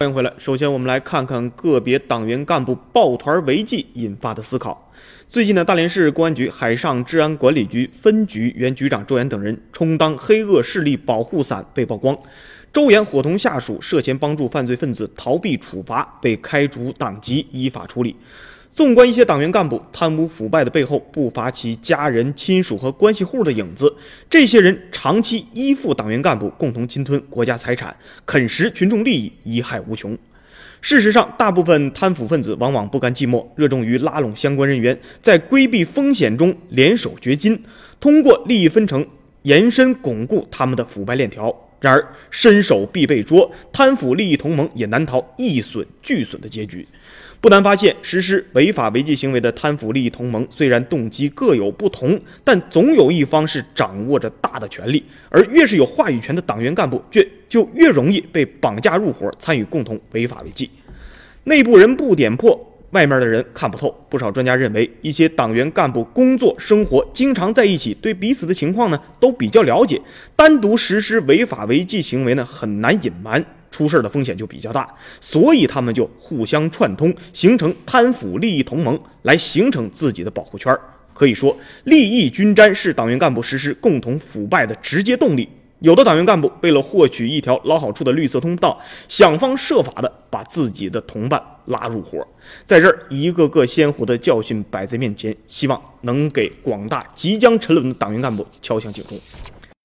欢迎回来。首先，我们来看看个别党员干部抱团违纪引发的思考。最近呢，大连市公安局海上治安管理局分局原局长周岩等人充当黑恶势力保护伞被曝光，周岩伙同下属涉嫌帮助犯罪分子逃避处罚，被开除党籍，依法处理。纵观一些党员干部贪污腐败的背后，不乏其家人、亲属和关系户的影子。这些人长期依附党员干部，共同侵吞国家财产，啃食群众利益，贻害无穷。事实上，大部分贪腐分子往往不甘寂寞，热衷于拉拢相关人员，在规避风险中联手掘金，通过利益分成延伸巩固他们的腐败链条。然而，伸手必被捉，贪腐利益同盟也难逃一损俱损的结局。不难发现，实施违法违纪行为的贪腐利益同盟，虽然动机各有不同，但总有一方是掌握着大的权力，而越是有话语权的党员干部，却就越容易被绑架入伙，参与共同违法违纪。内部人不点破。外面的人看不透，不少专家认为，一些党员干部工作生活经常在一起，对彼此的情况呢都比较了解。单独实施违法违纪行为呢，很难隐瞒，出事的风险就比较大。所以他们就互相串通，形成贪腐利益同盟，来形成自己的保护圈。可以说，利益均沾是党员干部实施共同腐败的直接动力。有的党员干部为了获取一条捞好处的绿色通道，想方设法的把自己的同伴拉入伙，在这儿一个个鲜活的教训摆在面前，希望能给广大即将沉沦的党员干部敲响警钟。